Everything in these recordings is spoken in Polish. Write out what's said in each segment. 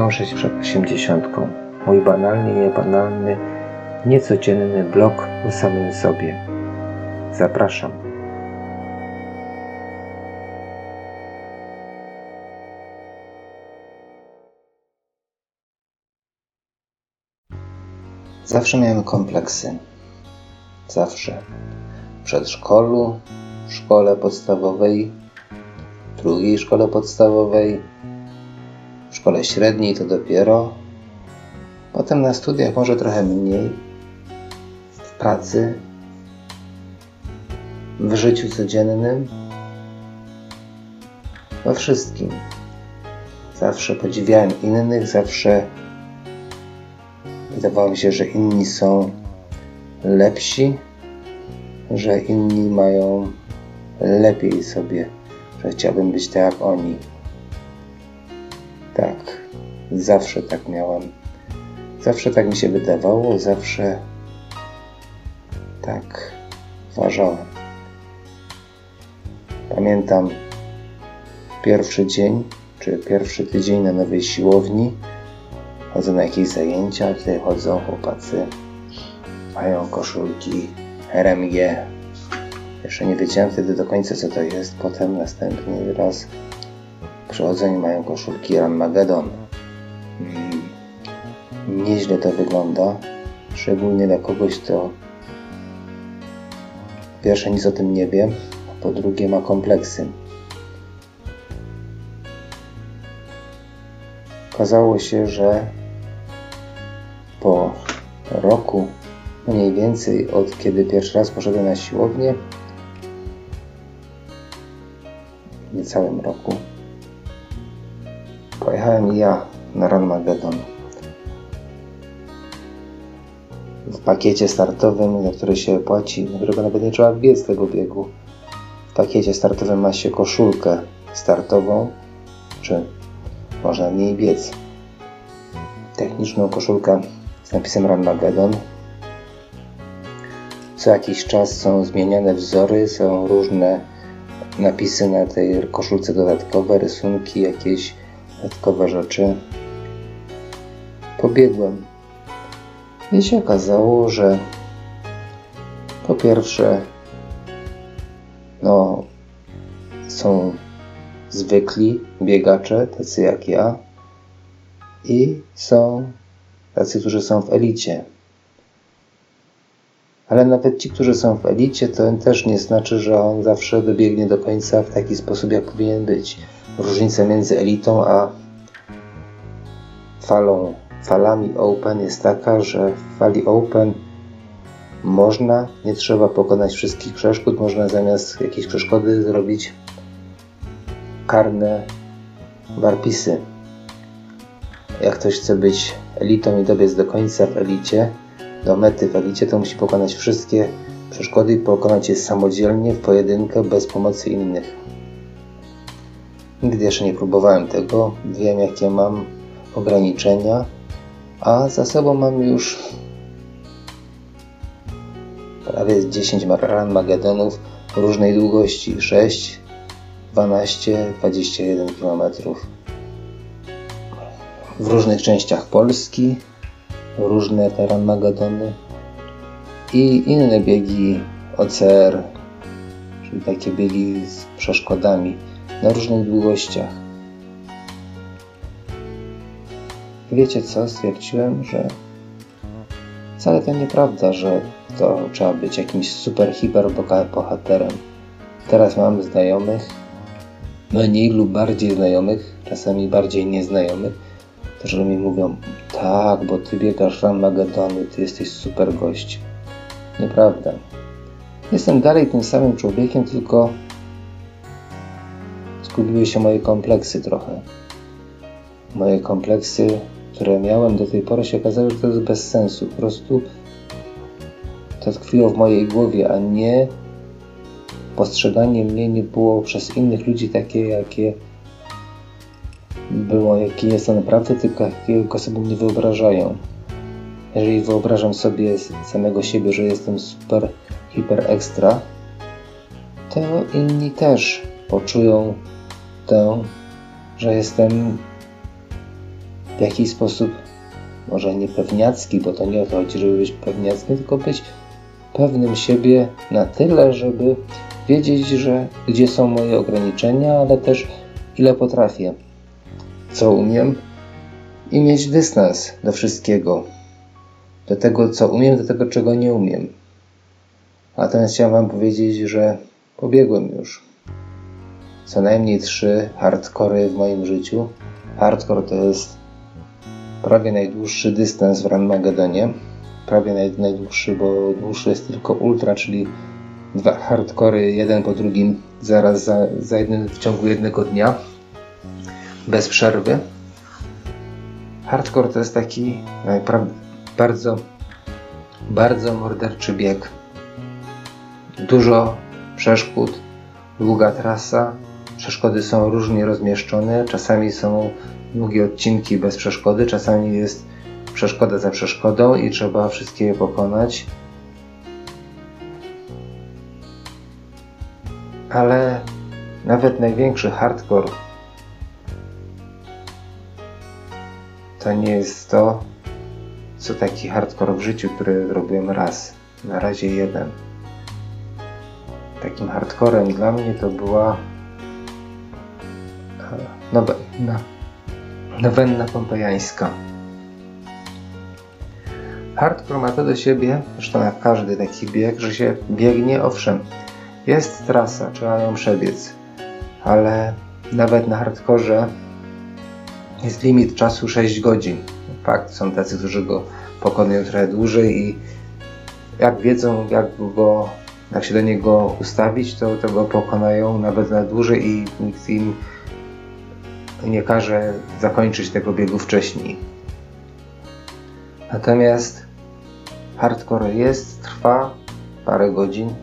Dążyć przed osiemdziesiątką. Mój banalnie niebanalny, niecodzienny blog o samym sobie. Zapraszam. Zawsze miałem kompleksy. Zawsze. W przedszkolu, w szkole podstawowej, w drugiej szkole podstawowej, w szkole średniej to dopiero. Potem na studiach może trochę mniej. W pracy, w życiu codziennym, we wszystkim. Zawsze podziwiałem innych, zawsze wydawało mi się, że inni są lepsi, że inni mają lepiej sobie, że chciałbym być tak jak oni. Zawsze tak miałem. Zawsze tak mi się wydawało, zawsze tak uważałem. Pamiętam pierwszy dzień, czy pierwszy tydzień na nowej siłowni. Chodzę na jakieś zajęcia, tutaj chodzą chłopacy, mają koszulki RMG. Jeszcze nie wiedziałem wtedy do końca co to jest. Potem następny raz przychodzą i mają koszulki Armageddon. Nieźle to wygląda, szczególnie dla kogoś, kto pierwsze nic o tym nie wie, a po drugie ma kompleksy. Okazało się, że po roku, mniej więcej od kiedy pierwszy raz poszedłem na siłownię, niecałym roku, pojechałem ja na Ranmagedon. W pakiecie startowym, za który się płaci, na którego nawet nie trzeba biec tego biegu. W pakiecie startowym ma się koszulkę startową, czy można w niej biec. Techniczną koszulkę z napisem Ranmagedon. Co jakiś czas są zmieniane wzory, są różne napisy na tej koszulce dodatkowe, rysunki, jakieś dodatkowe rzeczy. Pobiegłem. I się okazało, że po pierwsze, no, są zwykli biegacze, tacy jak ja, i są tacy, którzy są w elicie. Ale nawet ci, którzy są w elicie, to też nie znaczy, że on zawsze dobiegnie do końca w taki sposób, jak powinien być. Różnica między elitą a falą, falami Open jest taka, że w fali Open można, nie trzeba pokonać wszystkich przeszkód, można zamiast jakiejś przeszkody zrobić karne warpisy. Jak ktoś chce być elitą i dobiec do końca w elicie, do mety w elicie, to musi pokonać wszystkie przeszkody i pokonać je samodzielnie, w pojedynkę, bez pomocy innych. Nigdy jeszcze nie próbowałem tego, wiem jakie mam ograniczenia, a za sobą mam już prawie 10 Magedonów różnej długości. 6, 12, 21 km w różnych częściach Polski, różne teren Magedony i inne biegi OCR, czyli takie biegi z przeszkodami na różnych długościach. Wiecie co? Stwierdziłem, że wcale to nieprawda, że to trzeba być jakimś super, hiper bohaterem. Teraz mam znajomych, mniej lub bardziej znajomych, czasami bardziej nieznajomych, którzy mi mówią, tak, bo ty biegasz Magedony, ty jesteś super gość. Nieprawda. Jestem dalej tym samym człowiekiem, tylko zgubiły się moje kompleksy trochę. Moje kompleksy, które miałem do tej pory, się okazały, że to jest bez sensu. Po prostu to tkwiło w mojej głowie, a nie postrzeganie mnie nie było przez innych ludzi takie, jakie było, jakie jest to naprawdę, tylko jakiego sobie nie wyobrażają. Jeżeli wyobrażam sobie samego siebie, że jestem super, hiper ekstra, to inni też poczują tę, że jestem w jakiś sposób, może nie pewniacki, bo to nie o to chodzi, żeby być pewniackim, tylko być pewnym siebie na tyle, żeby wiedzieć, że gdzie są moje ograniczenia, ale też ile potrafię, co umiem i mieć dystans do wszystkiego, do tego, co umiem, do tego, czego nie umiem. Natomiast chciałem Wam powiedzieć, że pobiegłem już co najmniej trzy hardkory w moim życiu. Hardcore to jest prawie najdłuższy dystans w Ranmagedonie. Prawie naj, najdłuższy, bo dłuższy jest tylko ultra, czyli dwa hardkory jeden po drugim zaraz za, za jednym, w ciągu jednego dnia bez przerwy. Hardcore to jest taki bardzo, bardzo morderczy bieg. Dużo przeszkód, długa trasa. Przeszkody są różnie rozmieszczone. Czasami są długie odcinki bez przeszkody, czasami jest przeszkoda za przeszkodą i trzeba wszystkie je pokonać. Ale nawet największy hardcore to nie jest to, co taki hardcore w życiu, który zrobiłem raz. Na razie jeden. Takim hardcorem dla mnie to była nowenna, nowenna pompejańska. Hardcore ma to do siebie, zresztą jak każdy taki bieg, że się biegnie, owszem, jest trasa, trzeba ją przebiec, ale nawet na hardkorze jest limit czasu 6 godzin. Fakt, są tacy, którzy go pokonują trochę dłużej i jak wiedzą, jak go, jak się do niego ustawić, to, to go pokonają nawet na dłużej i nikt im nie każe zakończyć tego biegu wcześniej. Natomiast hardcore jest, trwa parę godzin,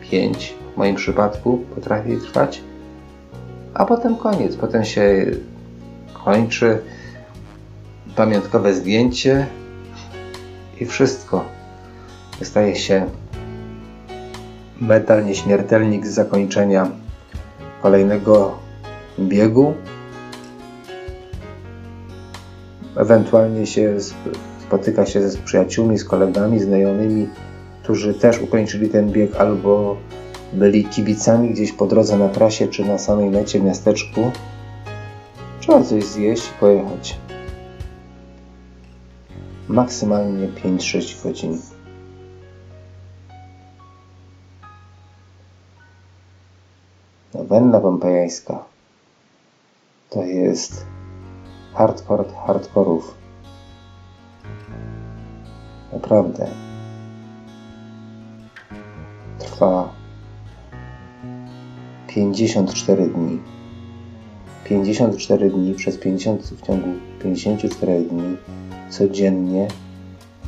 5 w moim przypadku potrafi trwać, a potem koniec. Potem się kończy pamiątkowe zdjęcie i wszystko. Staje się medal nieśmiertelnik z zakończenia kolejnego biegu. Ewentualnie się spotyka się z przyjaciółmi, z kolegami, znajomymi, którzy też ukończyli ten bieg albo byli kibicami gdzieś po drodze na trasie czy na samej mecie w miasteczku. Trzeba coś zjeść i pojechać. Maksymalnie 5-6 godzin. Nowenna pompejańska to jest hardcore hardkorów. Naprawdę. Trwa 54 dni. 54 dni przez 50 w ciągu 54 dni codziennie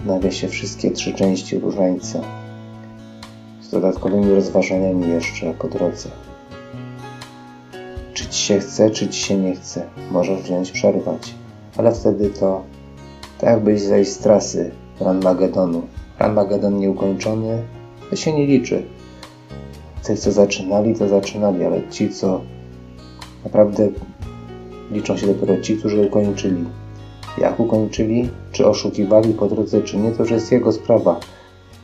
odnawia się wszystkie trzy części różańca z dodatkowymi rozważaniami jeszcze po drodze. Się chce, czy ci się nie chce, możesz wziąć przerwać, ale wtedy to tak jakbyś zejść z trasy Ranmagedonu. Ranmagedon nieukończony, to się nie liczy. Ci, co zaczynali, to zaczynali, ale ci, co naprawdę liczą się dopiero ci, którzy ukończyli. Jak ukończyli, czy oszukiwali po drodze, czy nie, to już jest jego sprawa.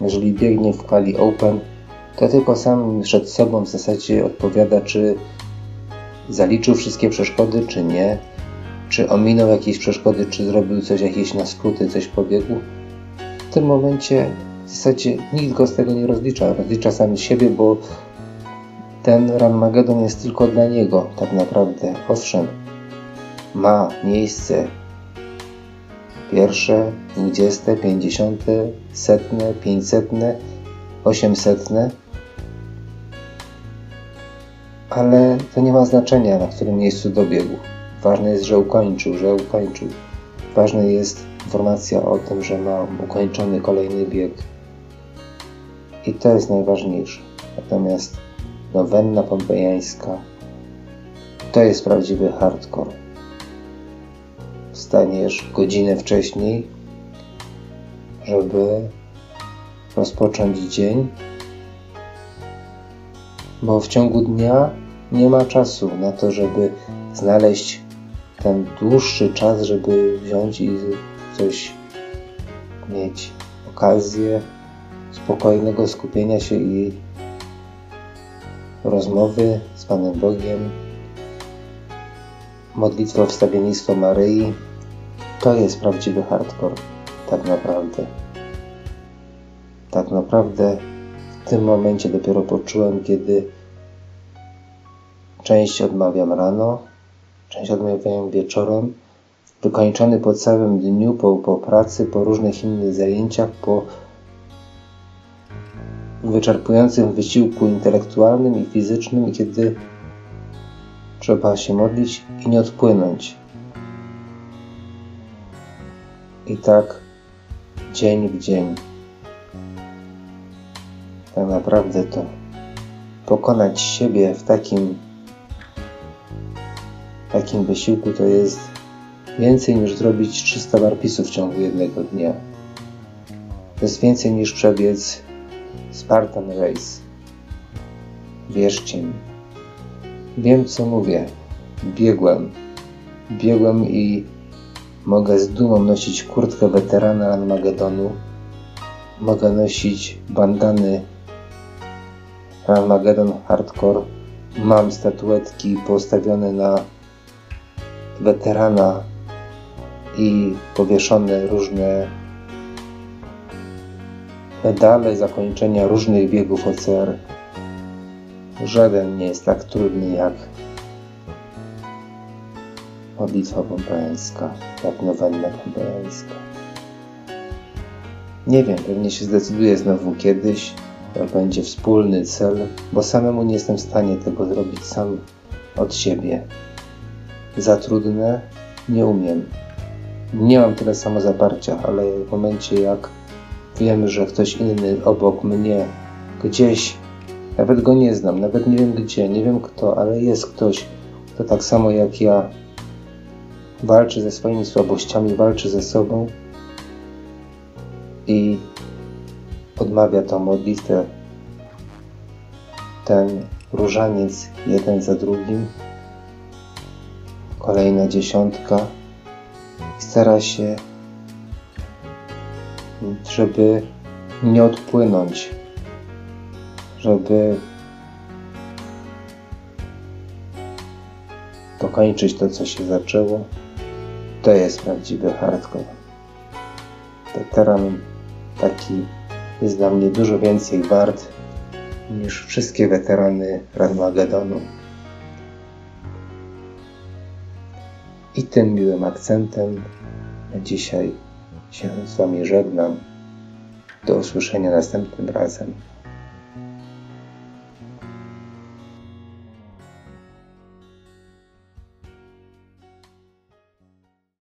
Jeżeli biegnie w kali open, to tylko sam przed sobą w zasadzie odpowiada, czy zaliczył wszystkie przeszkody, czy nie, czy ominął jakieś przeszkody, czy zrobił coś, jakieś na skróty, coś pobiegł. W tym momencie w zasadzie nikt go z tego nie rozlicza. Rozlicza sam siebie, bo ten Ranmagedon jest tylko dla niego, tak naprawdę. Owszem, ma miejsce pierwsze, dwudzieste, pięćdziesiąte, setne, pięćsetne, osiemsetne, ale to nie ma znaczenia, na którym miejscu dobiegł. Ważne jest, że ukończył, że ukończył. Ważna jest informacja o tym, że ma ukończony kolejny bieg. I to jest najważniejsze. Natomiast nowenna pompejańska to jest prawdziwy hardcore. Wstaniesz godzinę wcześniej, żeby rozpocząć dzień, bo w ciągu dnia nie ma czasu na to, żeby znaleźć ten dłuższy czas, żeby wziąć i coś mieć. Okazję spokojnego skupienia się i rozmowy z Panem Bogiem, modlitwa wstawiennictwo Maryi, to jest prawdziwy hardcore, tak naprawdę. Tak naprawdę w tym momencie dopiero poczułem, kiedy część odmawiam rano, część odmawiam wieczorem, wykończony po całym dniu, po, po pracy, po różnych innych zajęciach, po wyczerpującym wysiłku intelektualnym i fizycznym, kiedy trzeba się modlić i nie odpłynąć. I tak dzień w dzień. Tak naprawdę to pokonać siebie w takim takim wysiłku to jest więcej niż zrobić 300 barpisów w ciągu jednego dnia. To jest więcej niż przebiec Spartan Race. Wierzcie mi. Wiem co mówię. Biegłem. Biegłem i mogę z dumą nosić kurtkę weterana Armagedonu. Mogę nosić bandany Armageddon Hardcore. Mam statuetki postawione na weterana i powieszone różne medale zakończenia różnych biegów OCR. Żaden nie jest tak trudny jak modlitwa pompajańska, jak nowenna pompajańska. Nie wiem, pewnie się zdecyduję znowu kiedyś, to będzie wspólny cel, bo samemu nie jestem w stanie tego zrobić sam od siebie. Za trudne nie umiem. Nie mam tyle samozaparcia, ale w momencie jak wiem, że ktoś inny obok mnie, gdzieś, nawet go nie znam, nawet nie wiem gdzie, nie wiem kto, ale jest ktoś, kto tak samo jak ja walczy ze swoimi słabościami, walczy ze sobą i odmawia tą modlitwę, ten różaniec jeden za drugim, kolejna dziesiątka i stara się, żeby nie odpłynąć, żeby dokończyć to, co się zaczęło. To jest prawdziwy hardcore. Weteran taki jest dla mnie dużo więcej wart niż wszystkie weterany Armagedonu. I tym miłym akcentem dzisiaj się z Wami żegnam. Do usłyszenia następnym razem.